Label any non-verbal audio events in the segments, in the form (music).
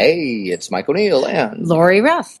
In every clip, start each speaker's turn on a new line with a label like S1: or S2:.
S1: Hey, it's Mike O'Neill and
S2: Lori Ruff.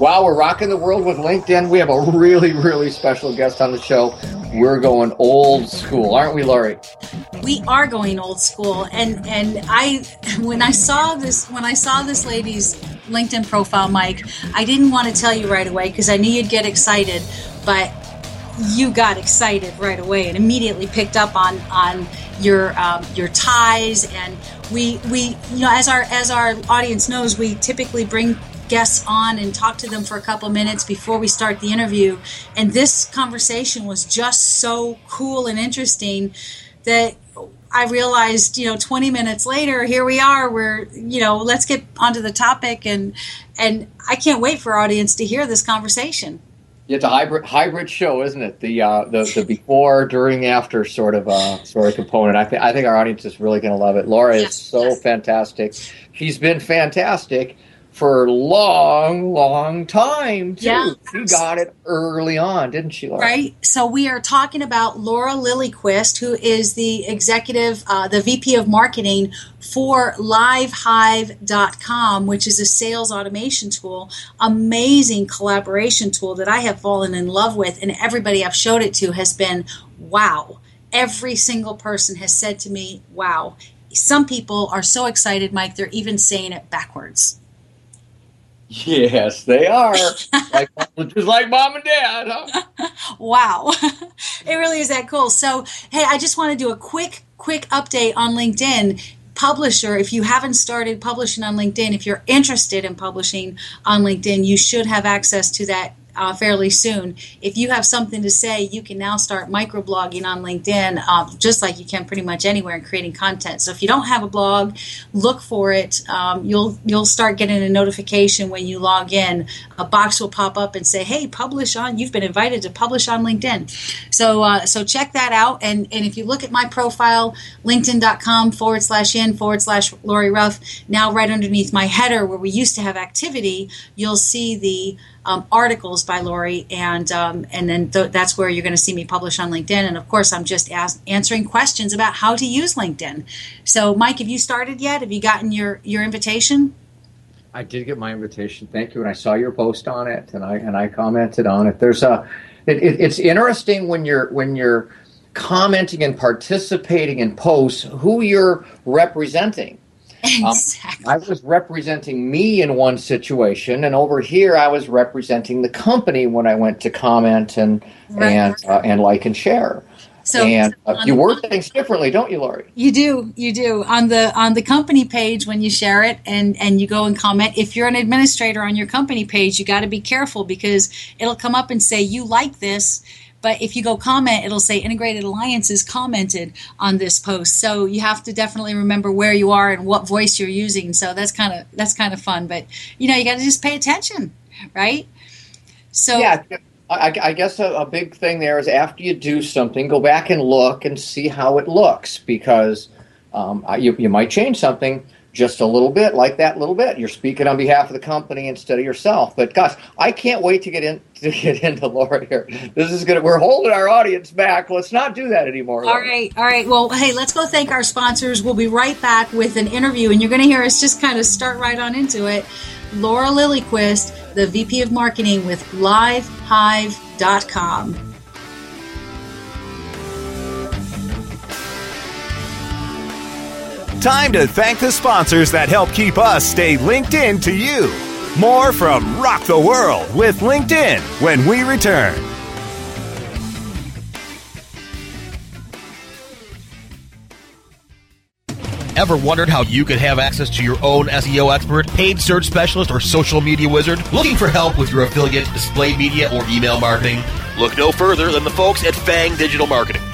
S1: Wow, we're rocking the world with LinkedIn. We have a really, really special guest on the show. We're going old school, aren't we, Laurie?
S3: we are going old school and and i when i saw this when i saw this lady's linkedin profile mike i didn't want to tell you right away because i knew you'd get excited but you got excited right away and immediately picked up on on your um, your ties and we we you know as our as our audience knows we typically bring guests on and talk to them for a couple minutes before we start the interview and this conversation was just so cool and interesting that I realized, you know, 20 minutes later, here we are. We're, you know, let's get onto the topic, and and I can't wait for our audience to hear this conversation.
S1: It's a hybrid hybrid show, isn't it? The uh, the, the before, during, after sort of uh, sort of component. I think I think our audience is really going to love it. Laura
S3: Yes,
S1: is so
S3: yes.
S1: fantastic. She's been fantastic for a long, long time too.
S3: Yeah.
S1: She got it early on, didn't she, Laura?
S3: Right. So we are talking about Laura Lilyquist, who is the executive, uh, the VP of marketing for LiveHive.com, which is a sales automation tool, amazing collaboration tool that I have fallen in love with, and everybody I've showed it to has been wow. Every single person has said to me, wow. Some people are so excited, Mike, they're even saying it backwards.
S1: Yes, they are. (laughs) like just like mom and dad, huh?
S3: wow (laughs) it really is that cool so hey i just want to do a quick quick update on linkedin publisher if you haven't started publishing on linkedin if you're interested in publishing on linkedin you should have access to that uh, fairly soon. If you have something to say you can now start microblogging on linkedin uh, just like you can pretty much anywhere and creating content. So if you don't have a blog look for it. Um, you'll you'll start getting a notification when you log in. A box will pop up and say hey publish on you've been invited to publish on linkedin. So uh, so check that out. And and if you look at my profile linkedin.com forward slash in forward slash lori ruff now right underneath my header where we used to have activity you'll see the um, articles by Lori, and um, and then th- that's where you're going to see me publish on LinkedIn. And of course, I'm just as- answering questions about how to use LinkedIn. So, Mike, have you started yet? Have you gotten your your invitation?
S1: I did get my invitation. Thank you, and I saw your post on it, and I and I commented on it. There's a, it, it, it's interesting when you're when you're commenting and participating in posts who you're representing.
S3: Exactly.
S1: I was representing me in one situation, and over here I was representing the company when I went to comment and
S3: Right,
S1: and uh, and like and share.
S3: So
S1: and uh, you
S3: the-
S1: word things differently, don't you, Lori?
S3: You do, you do. On the on the company page when you share it and and you go and comment, if you're an administrator on your company page, you got to be careful because it'll come up and say you like this, but if you go comment, it'll say Integrated Alliances commented on this post. So you have to definitely remember where you are and what voice you're using. So that's kind of that's kind of fun, but you know, you got to just pay attention, right? So
S1: Yeah, I, I guess a, a big thing there is after you do something, go back and look and see how it looks because um, you, you might change something just a little bit, like that little bit. You're speaking on behalf of the company instead of yourself. But gosh, I can't wait to get in (laughs) to get into Laura here. This is gonna. We're holding our audience back. Let's not do that anymore.
S3: All
S1: Laura.
S3: right, all right. Well, hey, let's go thank our sponsors. We'll be right back with an interview, and you're to hear us just kind of start right on into it. Laura Lilyquist, the VP of Marketing with LiveHive.com.
S4: Time to thank the sponsors that help keep us stay linked in to you. More from Rock the World with LinkedIn when we return.
S5: Ever wondered how you could have access to your own SEO expert, paid search specialist, or social media wizard? Looking for help with your affiliate, display media, or email marketing? Look no further than the folks at Fang Digital Marketing.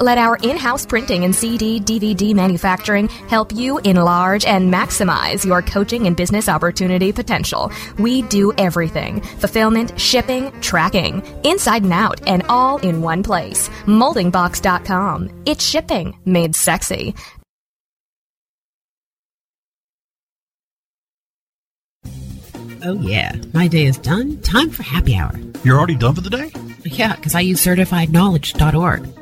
S6: let our in-house printing and CD, DVD manufacturing help you enlarge and maximize your coaching and business opportunity potential. We do everything. Fulfillment, shipping, tracking, inside and out, and all in one place. Moldingbox.com. It's shipping made sexy.
S7: Oh, yeah. My day is done. Time for happy hour.
S8: You're already done for the day?
S7: Yeah, because I use certifiedknowledge.org.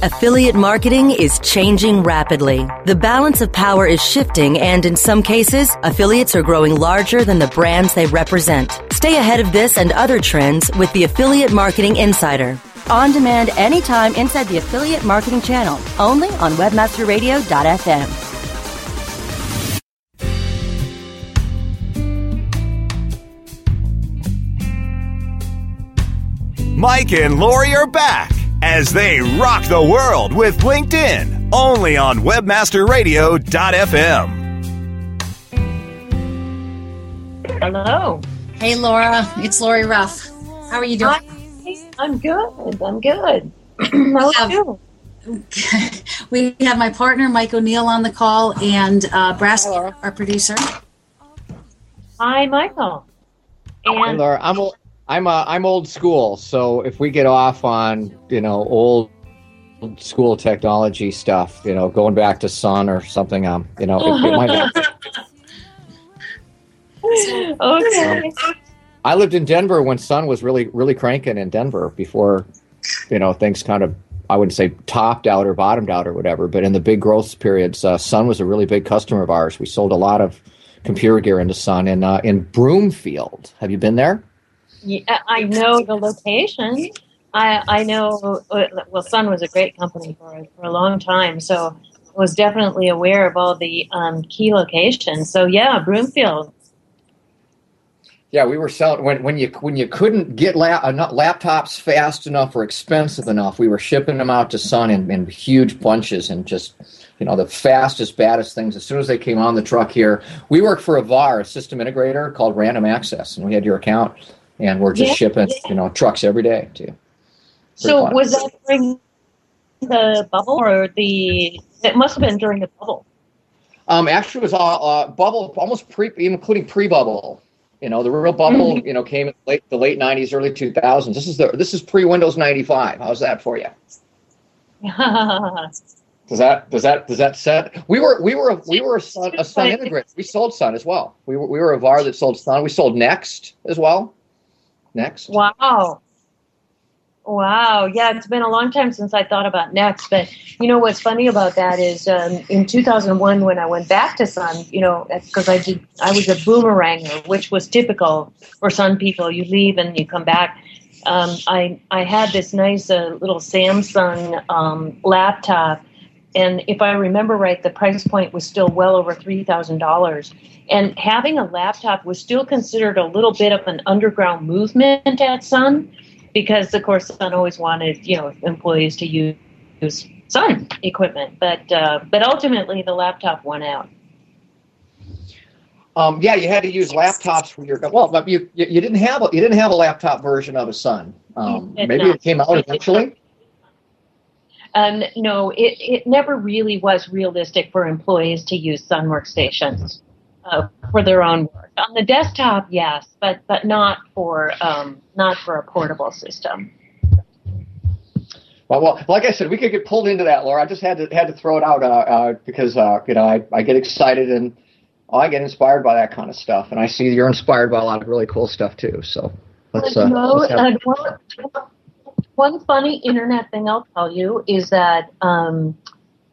S9: Affiliate marketing is changing rapidly. The balance of power is shifting, and in some cases, affiliates are growing larger than the brands they represent. Stay ahead of this and other trends with the Affiliate Marketing Insider. On demand anytime inside the Affiliate Marketing channel, only on WebmasterRadio.fm.
S4: Mike and Lori are back as they rock the world with LinkedIn, only on webmasterradio.fm.
S10: Hello.
S3: Hey, Laura, it's Lori Ruff. How are you doing?
S10: I'm good. I'm good. (clears throat) How are you? (laughs)
S3: we have my partner Mike O'Neill on the call and uh, Brass, our producer.
S10: Hi, Michael.
S1: Hey,
S10: And
S1: Laura, I'm o- I'm uh, I'm old school, so if we get off on you know old school technology stuff, you know, going back to Sun or something, um, you know, it, it might happen. (laughs)
S10: okay.
S1: I lived in Denver when Sun was really really cranking in Denver before, you know, things kind of I wouldn't say topped out or bottomed out or whatever, but in the big growth periods, uh, Sun was a really big customer of ours. We sold a lot of computer gear into Sun in uh, in Broomfield. Have you been there?
S10: Yeah, uh, I know the location. I I know. Uh, well, Sun was a great company for for a long time, so was definitely aware of all the um, key locations. So yeah, Broomfield.
S1: Yeah, we were selling when when you when you couldn't get la- uh, laptops fast enough or expensive enough. We were shipping them out to Sun in, in huge bunches and just you know the fastest, baddest things. As soon as they came on the truck here, we worked for a VAR, a system integrator called Random Access, and we had your account, and we're just
S10: Yeah,
S1: shipping
S10: yeah.
S1: you know trucks every day too.
S10: So
S1: fun.
S10: was that during the bubble or the? It must have been during the bubble.
S1: Um, actually, it was all uh, bubble, almost pre, including pre-bubble. You know, the real bubble,
S10: Mm-hmm.
S1: you know, came in late the late '90s, early 2000s. This is the this is pre-Windows 95. How's that for you? (laughs) Does that does that does that set? We were we were we were a Sun, a Sun integrator. We sold Sun as well. We were we were a VAR that sold Sun. We sold Next as well. Next.
S10: Wow. Wow. Yeah, it's been a long time since I thought about Next. But you know what's funny about that is um, in 2001 when I went back to Sun, you know, because I did, I was a boomeranger, which was typical for Sun people. You leave and you come back. Um, I I had this nice uh, little Samsung um, laptop, and if I remember right, the price point was still well over three thousand dollars. And having a laptop was still considered a little bit of an underground movement at Sun because of course Sun always wanted you know employees to use, Sun equipment, but uh, but ultimately the laptop won out.
S1: Um, yeah, you had to use laptops for your well, but you you, you didn't have a, you didn't have a laptop version of a Sun. Um, maybe
S10: not.
S1: it came out eventually.
S10: Um, no, it, it never really was realistic for employees to use Sun workstations uh, for their own work. On the desktop, yes, but but not for um, not for a portable system.
S1: Well, well, like I said, we could get pulled into that, Laura. I just had to had to throw it out uh, uh, because uh, you know I, I get excited and I get inspired by that kind of stuff, and I see you're inspired by a lot of really cool stuff too. So let's. Uh, let's have-
S10: and one, funny internet thing I'll tell you is that um,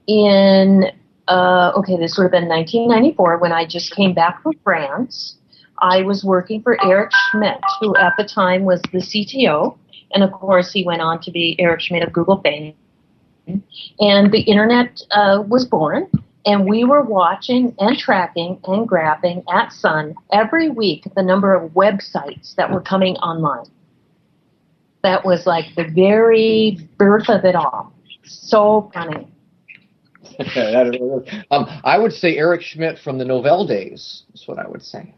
S10: in uh, okay, this would have been 1994 when I just came back from France. I was working for Eric Schmidt, who at the time was the CTO, and of course he went on to be Eric Schmidt of Google fame. And the internet uh, was born, and we were watching and tracking and graphing at Sun every week the number of websites that were coming online. That was like the very birth of it all. So funny.
S1: That is really good. um, I would say Eric Schmidt from the Novell days. Is what I would say.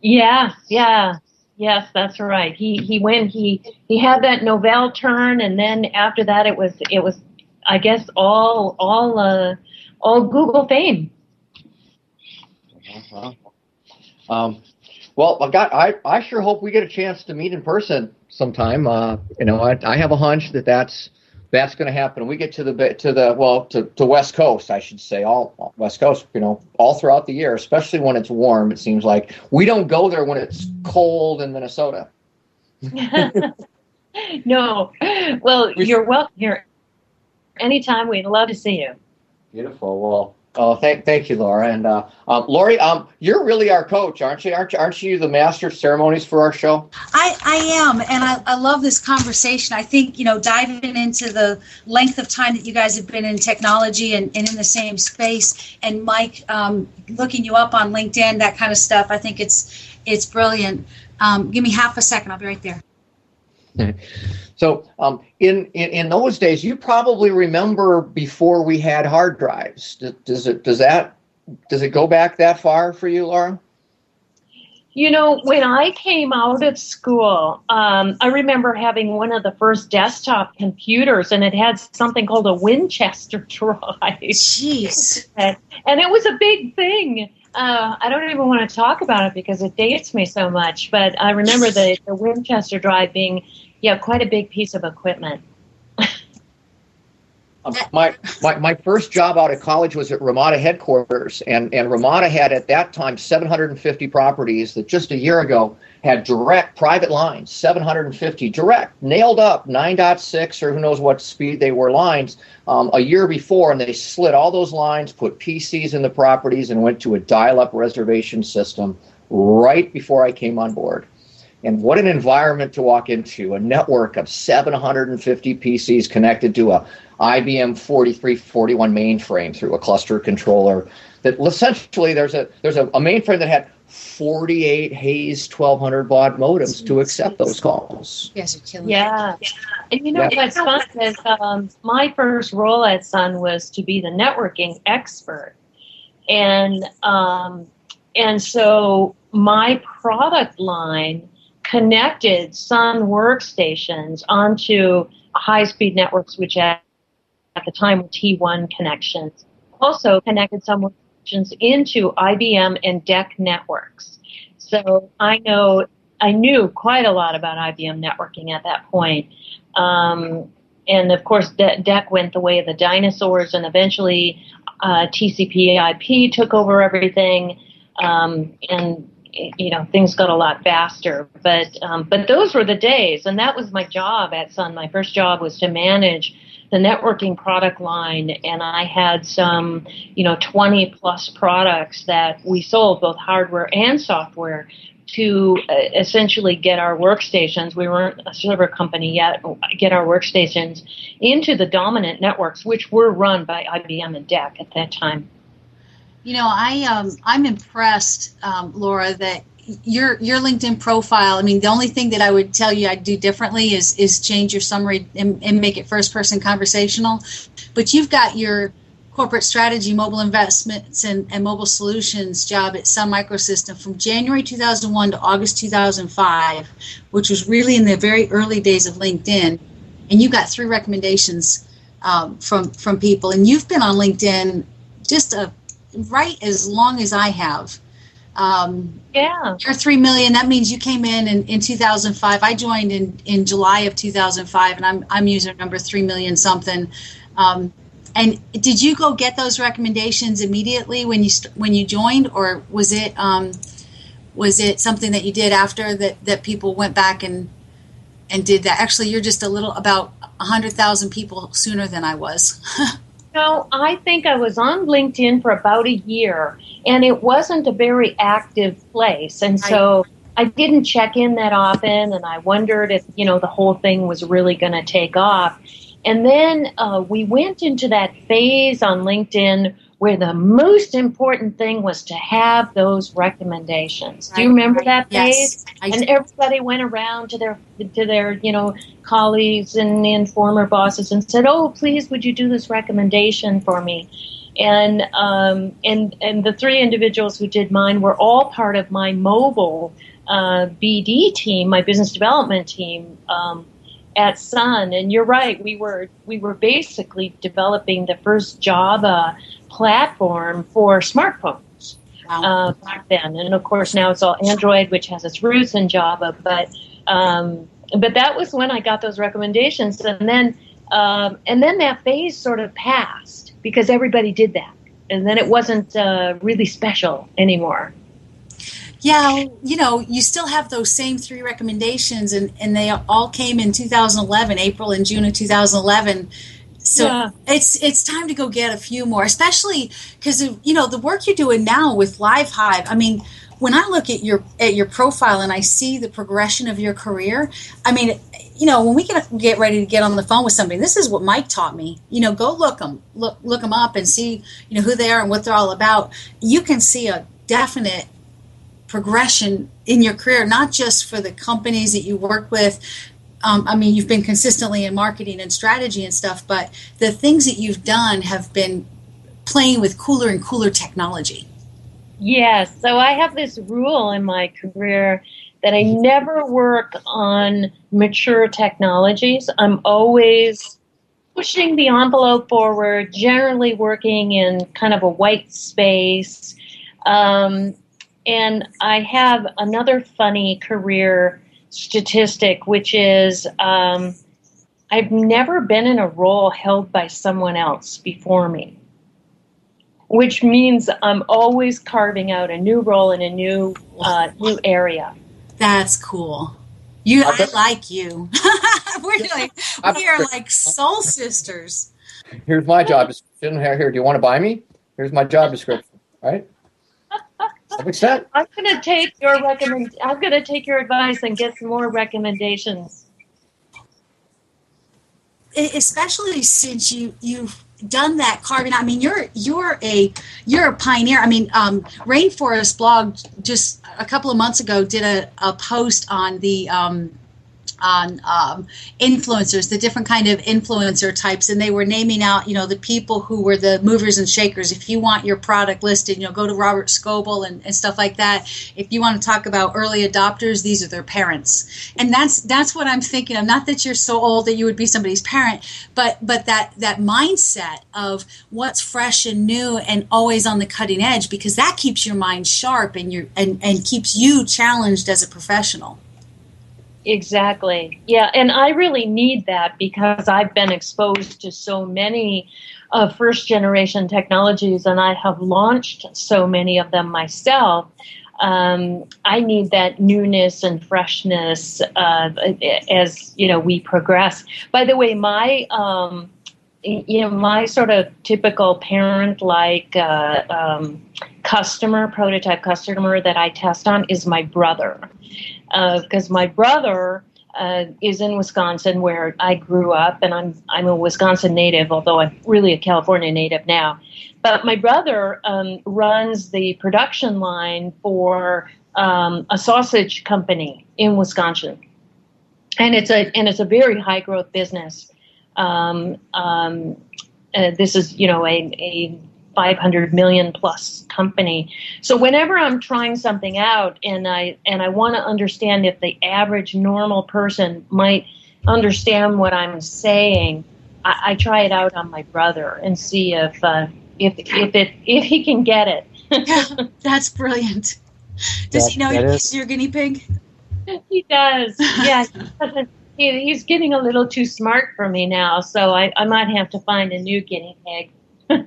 S10: Yeah, yeah, yes, that's right. He he went he he had that Novell turn, and then after that, it was it was I guess all all uh, all Google fame.
S1: Uh-huh. Um, well, I got. I, I sure hope we get a chance to meet in person sometime. Uh, you know, I, I have a hunch that that's that's going to happen. We get to the to the well to, to West Coast, I should say, all all West Coast. You know, all throughout the year, especially when it's warm. It seems like we don't go there when it's cold in Minnesota. (laughs)
S10: no, well, you're welcome here anytime. We'd love to see you.
S1: Beautiful. Well, oh, thank thank you, Laura. And uh, um, Lori, um, you're really our coach, aren't you? Aren't you, aren't you the master of ceremonies for our show?
S3: I, I am, and I, I love this conversation. I think, you know, diving into the length of time that you guys have been in technology and, and in the same space, and Mike um, looking you up on LinkedIn, that kind of stuff, I think it's it's brilliant. Um, give me half a second, I'll be right there. (laughs)
S1: So, um, in, in in those days, you probably remember before we had hard drives. Does, does it does that does it go back that far for you, Laura?
S10: You know, when I came out of school, um, I remember having one of the first desktop computers, and it had something called a Winchester (laughs) drive.
S3: Jeez.
S10: and, and it was a big thing. Uh, I don't even want to talk about it because it dates me so much. But I remember the, the Winchester drive being, yeah, quite a big piece of equipment. (laughs)
S1: Um, my, my my first job out of college was at Ramada headquarters, and and Ramada had at that time 750 properties that just a year ago had direct private lines, 750 direct, nailed up 9.6 or who knows what speed they were lines um, a year before, and they slid all those lines, put PCs in the properties, and went to a dial-up reservation system right before I came on board. And what an environment to walk into a network of 750 PCs connected to a IBM 4341 mainframe through a cluster controller. That essentially there's a there's a, a mainframe that had 48 Hayes 1200 baud modems to accept those calls.
S3: Yes, you're killing
S10: Yeah.
S3: it.
S10: And you know
S1: Yeah.
S10: what's fun is um, my first role at Sun was to be the networking expert, and um, and so my product line connected Sun workstations onto high-speed networks, which at, at the time were T1 connections. Also connected some workstations into IBM and DEC networks. So I know I knew quite a lot about IBM networking at that point. Um, and of course, De- DEC went the way of the dinosaurs, and eventually uh, TCP/IP took over everything, um, and you know things got a lot faster. But um, but those were the days, and that was my job at Sun. My first job was to manage the networking product line, and I had some you know 20 plus products that we sold, both hardware and software to uh, essentially get our workstations. We weren't a server company yet. Get our workstations into the dominant networks, which were run by IBM and DEC at that time.
S3: You know, I um, I'm impressed, um, Laura, that your your LinkedIn profile. I mean, the only thing that I would tell you I'd do differently is is change your summary and, and make it first person conversational. But you've got your corporate strategy, mobile investments, and, and mobile solutions job at Sun Microsystem from January 2001 to August 2005, which was really in the very early days of LinkedIn. And you got three recommendations um, from from people, and you've been on LinkedIn just a right as long as I have. Um,
S10: yeah,
S3: you're three million. That means you came in, in in 2005. I joined in in July of 2005, and I'm I'm user number three million something. Um, and did you go get those recommendations immediately when you st- when you joined, or was it um, was it something that you did after that that people went back and and did that? Actually, you're just a little about hundred thousand people sooner than I was. (laughs)
S10: No, I think I was on LinkedIn for about a year, and it wasn't a very active place, and so I didn't check in that often, and I wondered if you know the whole thing was really going to take off. And then uh, we went into that phase on LinkedIn where the most important thing was to have those recommendations. Do you remember
S3: right.
S10: that
S3: Yes,
S10: phase?
S3: I
S10: and everybody went around to their to their you know colleagues and, and former bosses and said, "Oh, please, would you do this recommendation for me?" And um, and and the three individuals who did mine were all part of my mobile uh, BD team, my business development team. Um, at Sun, and you're right. We were we were basically developing the first Java platform for smartphones uh, back then, and of course now it's all Android, which has its roots in Java. But um, but that was when I got those recommendations, and then um, and then that phase sort of passed because everybody did that, and then it wasn't uh, really special anymore.
S3: Yeah, you know, you still have those same three recommendations, and, and they all came in 2011, April and June of 2011. So
S10: Yeah.
S3: it's it's time to go get a few more, especially because you know the work you're doing now with Live Hive. I mean, when I look at your at your profile and I see the progression of your career, I mean, you know, when we get get ready to get on the phone with somebody, this is what Mike taught me. You know, go look them, look look them up, and see you know who they are and what they're all about. You can see a definite progression in your career, not just for the companies that you work with. Um, I mean, you've been consistently in marketing and strategy and stuff, but the things that you've done have been playing with cooler and cooler technology.
S10: Yes. So I have this rule in my career that I never work on mature technologies. I'm always pushing the envelope forward, generally working in kind of a white space. Um, and I have another funny career statistic, which is um, I've never been in a role held by someone else before me, which means I'm always carving out a new role in a new uh, new area.
S3: That's cool. You, I like you. (laughs) We're like we are like soul sisters.
S1: Here's my job description. Here, here. Do you want to buy me? Here's my job description. Right. Makes sense.
S10: I'm gonna take your recommend. I'm gonna take your advice and get some more recommendations.
S3: Especially since you you've done that carving. I mean, you're you're a you're a pioneer. I mean, um, Rainforest blog just a couple of months ago did a, a post on the um, on um, influencers, the different kind of influencer types, and they were naming out, you know, the people who were the movers and shakers. If you want your product listed, you know, go to Robert Scoble and, and stuff like that. If you want to talk about early adopters, these are their parents, and that's that's what I'm thinking of. Not that you're so old that you would be somebody's parent, but but that that mindset of what's fresh and new and always on the cutting edge, because that keeps your mind sharp and your and and keeps you challenged as a professional.
S10: Exactly. Yeah, and I really need that because I've been exposed to so many uh, first generation technologies and I have launched so many of them myself. Um, I need that newness and freshness uh, as you know we progress. By the way, my um, you know my sort of typical parent like uh, um, customer prototype customer that I test on is my brother because my brother uh, is in Wisconsin where I grew up, and I'm I'm a Wisconsin native, although I'm really a California native now. But my brother um, runs the production line for um, a sausage company in Wisconsin, and it's a and it's a very high growth business. Um, um, uh, this is you know a, a 500 million plus company. So whenever I'm trying something out and I and I want to understand if the average normal person might understand what I'm saying, I, I try it out on my brother and see if uh, if if it if he can get it. (laughs)
S3: That's brilliant. Does
S10: That-
S3: he know
S10: that
S3: he's your guinea pig?
S10: he does. (laughs) Yeah, he he, he's getting a little too smart for me now, so I, I might have to find a new guinea pig. (laughs)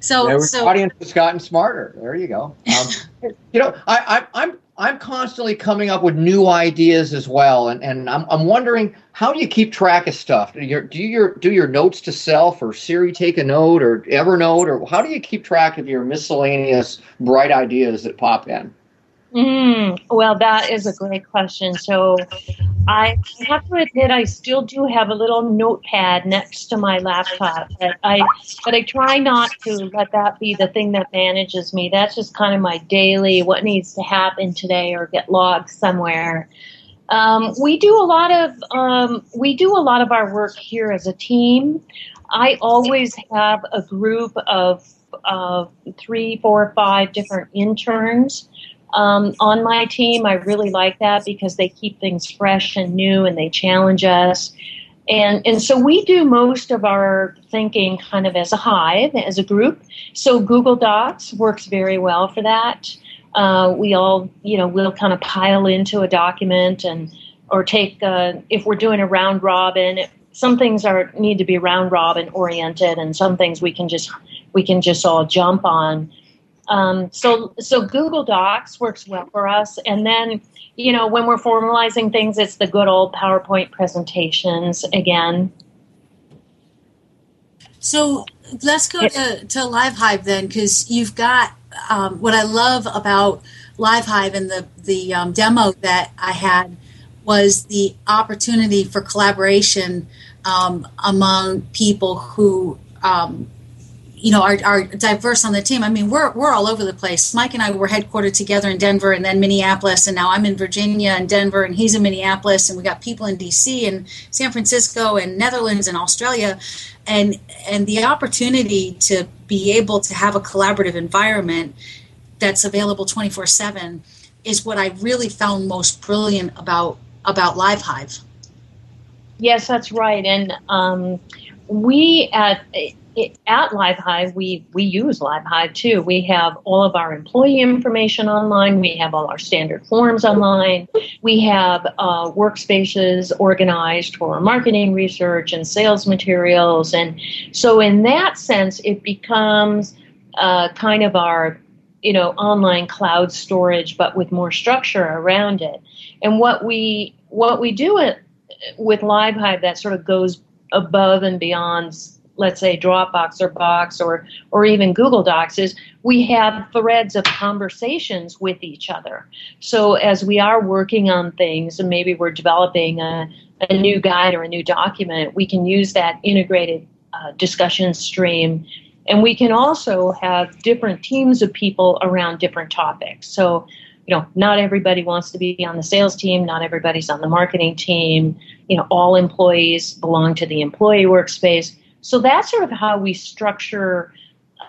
S3: So
S1: Every
S3: so
S1: audience has gotten smarter. There you go. Um, (laughs) you know, I, I, I'm I'm constantly coming up with new ideas as well, and, and I'm, I'm wondering how do you keep track of stuff? Do your do your do your notes to self, or Siri take a note, or Evernote, or how do you keep track of your miscellaneous bright ideas that pop in?
S10: Mm, well, that is a great question. So, I have to admit, I still do have a little notepad next to my laptop, but I but I try not to let that be the thing that manages me. That's just kind of my daily what needs to happen today or get logged somewhere. Um, we do a lot of um, we do a lot of our work here as a team. I always have a group of of three, four, five different interns um, on my team. I really like that because they keep things fresh and new and they challenge us. And, and so we do most of our thinking kind of as a hive, as a group. So Google Docs works very well for that. Uh, we all, you know, we'll kind of pile into a document and, or take, uh, if we're doing a round robin, some things are need to be round robin oriented and some things we can just, we can just all jump on. Um, so so Google Docs works well for us, and then you know when we're formalizing things, it's the good old PowerPoint presentations again.
S3: So let's go to, to LiveHive then, because you've got um, what I love about LiveHive and the the um, demo that I had was the opportunity for collaboration um, among people who um, you know are, are diverse on the team. I mean, we're we're all over the place. Mike and I were headquartered together in Denver and then Minneapolis, and now I'm in Virginia and Denver, and he's in Minneapolis, and we got people in DC and San Francisco and Netherlands and Australia, and and the opportunity to be able to have a collaborative environment that's available 24 7 is what I really found most brilliant about about LiveHive.
S10: Yes, that's right. And um, we at it, at LiveHive, we, we use LiveHive too. We have all of our employee information online. We have all our standard forms online. We have uh, workspaces organized for marketing research and sales materials. And so, in that sense, it becomes uh, kind of our you know online cloud storage, but with more structure around it. And what we what we do it, with LiveHive that sort of goes above and beyond let's say Dropbox or Box or or even Google Docs is we have threads of conversations with each other. So as we are working on things and maybe we're developing a, a new guide or a new document, we can use that integrated uh, discussion stream. And we can also have different teams of people around different topics. So, you know, not everybody wants to be on the sales team, not everybody's on the marketing team. You know, all employees belong to the employee workspace. So that's sort of how we structure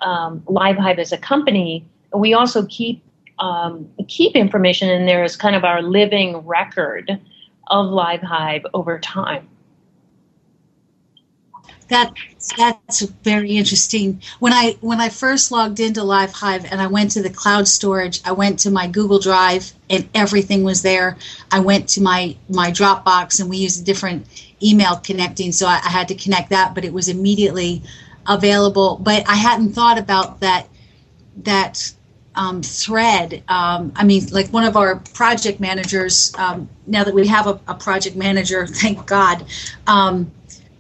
S10: um, LiveHive as a company. We also keep um, keep information in there as kind of our living record of LiveHive over time.
S3: That that's very interesting. When I when I first logged into Live Hive and I went to the cloud storage, I went to my Google Drive and everything was there. I went to my my Dropbox and we used a different email connecting, so I, I had to connect that, but it was immediately available. But I hadn't thought about that that um, thread. Um, I mean, like one of our project managers. Um, now that we have a, a project manager, (laughs) thank God.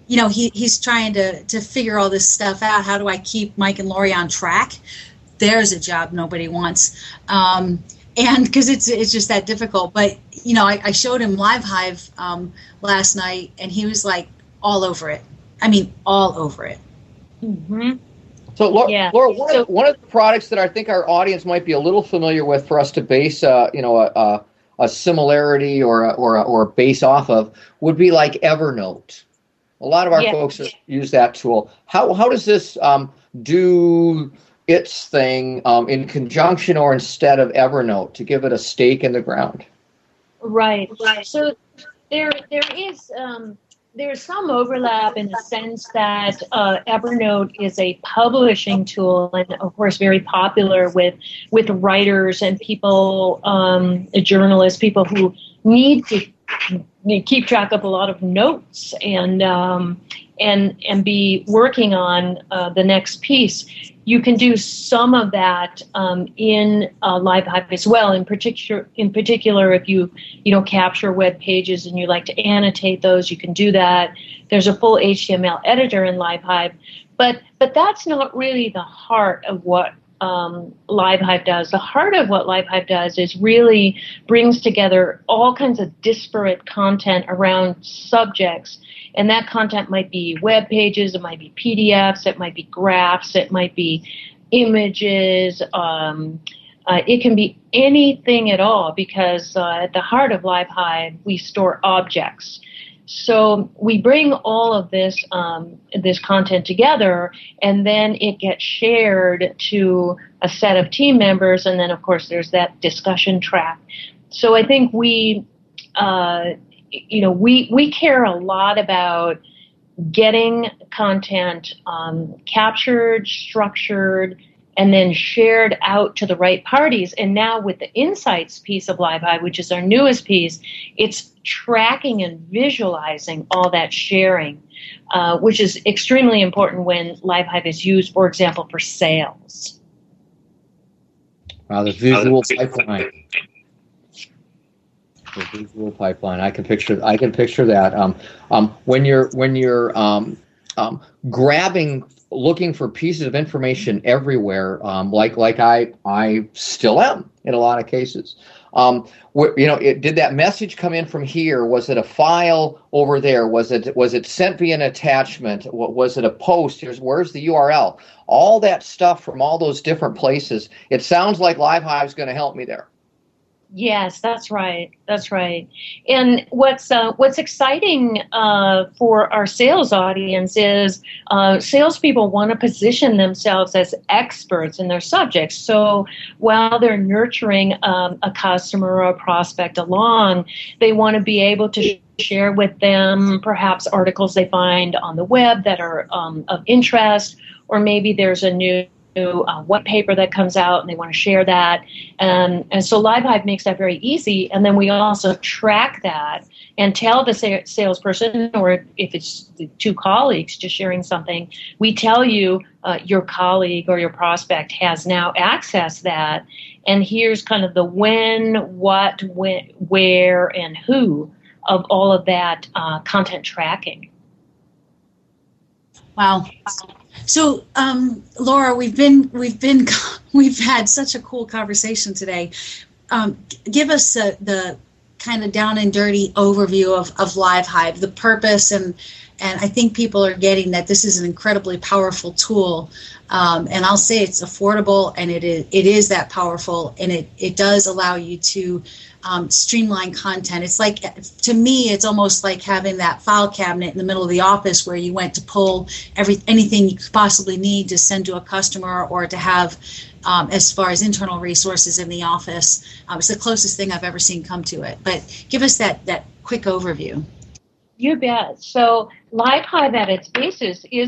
S3: You know, he, he's trying to to figure all this stuff out. How do I keep Mike and Lori on track? There's a job nobody wants. Um, and because it's it's just that difficult. But you know, I, I showed him LiveHive um, last night, and he was like all over it. I mean, all over it.
S10: Mm-hmm.
S1: So, Laura,
S10: Yeah.
S1: Laura one,
S10: So-
S1: of, one of the products that I think our audience might be a little familiar with for us to base, uh, you know, a, a, a similarity or a, or a, or a base off of would be like Evernote. A lot of our
S10: Yeah.
S1: folks use that tool. How how does this um, do its thing um, in conjunction or instead of Evernote to give it a stake in the ground?
S10: Right, right. So there, there is um, there's some overlap in the sense that uh, Evernote is a publishing tool, and of course, very popular with with writers and people, um, journalists, people who need to keep track of a lot of notes and um, and and be working on uh, the next piece. You can do some of that um, in uh, LiveHive as well. In particular, in particular, if you you know capture web pages and you like to annotate those, you can do that. There's a full HTML editor in LiveHive, but but that's not really the heart of what um, LiveHive does. The heart of what LiveHive does is really brings together all kinds of disparate content around subjects. And that content might be web pages, it might be PDFs, it might be graphs, it might be images. Um, uh, it can be anything at all because uh, at the heart of LiveHive, we store objects. So we bring all of this um, this content together, and then it gets shared to a set of team members, and then of course there's that discussion track. So I think we, uh, you know, we we care a lot about getting content um, captured, structured, and then shared out to the right parties. And now with the insights piece of LiveHive, which is our newest piece, it's tracking and visualizing all that sharing, uh, which is extremely important when LiveHive is used, for example, for sales.
S1: Wow, the visual pipeline. The visual pipeline. I can picture. I can picture that. Um, um, when you're when you're um, um, grabbing, looking for pieces of information everywhere, um, like like I I still am in a lot of cases. Um, you know, it, did that message come in from here? Was it a file over there? Was it was it sent via an attachment? What was it a post? Here's where's the URL? All that stuff from all those different places. It sounds like LiveHive's going to help me there.
S10: Yes, that's right. That's right. And what's uh, what's exciting uh, for our sales audience is uh, salespeople want to position themselves as experts in their subjects. So while they're nurturing um, a customer or a prospect along, they want to be able to share with them perhaps articles they find on the web that are um, of interest, or maybe there's a new uh, what paper that comes out and they want to share that. And, and so LiveHive makes that very easy. And then we also track that and tell the sa- salesperson, or if it's two colleagues just sharing something, we tell you uh, your colleague or your prospect has now accessed that. And here's kind of the when, what, when, where, and who of all of that uh, content tracking.
S3: Wow. So, um, Laura, we've been we've been (laughs) we've had such a cool conversation today. Um, give us the, the kind of down and dirty overview of, of Live Hive, the purpose, and and I think people are getting that this is an incredibly powerful tool. Um, and I'll say it's affordable, and it is it is that powerful, and it it does allow you to um, streamline content. It's like, to me, it's almost like having that file cabinet in the middle of the office where you went to pull every anything you could possibly need to send to a customer or to have um, as far as internal resources in the office. Um, it's the closest thing I've ever seen come to it. But give us that that quick overview.
S10: You bet. So LiveHive at its basis is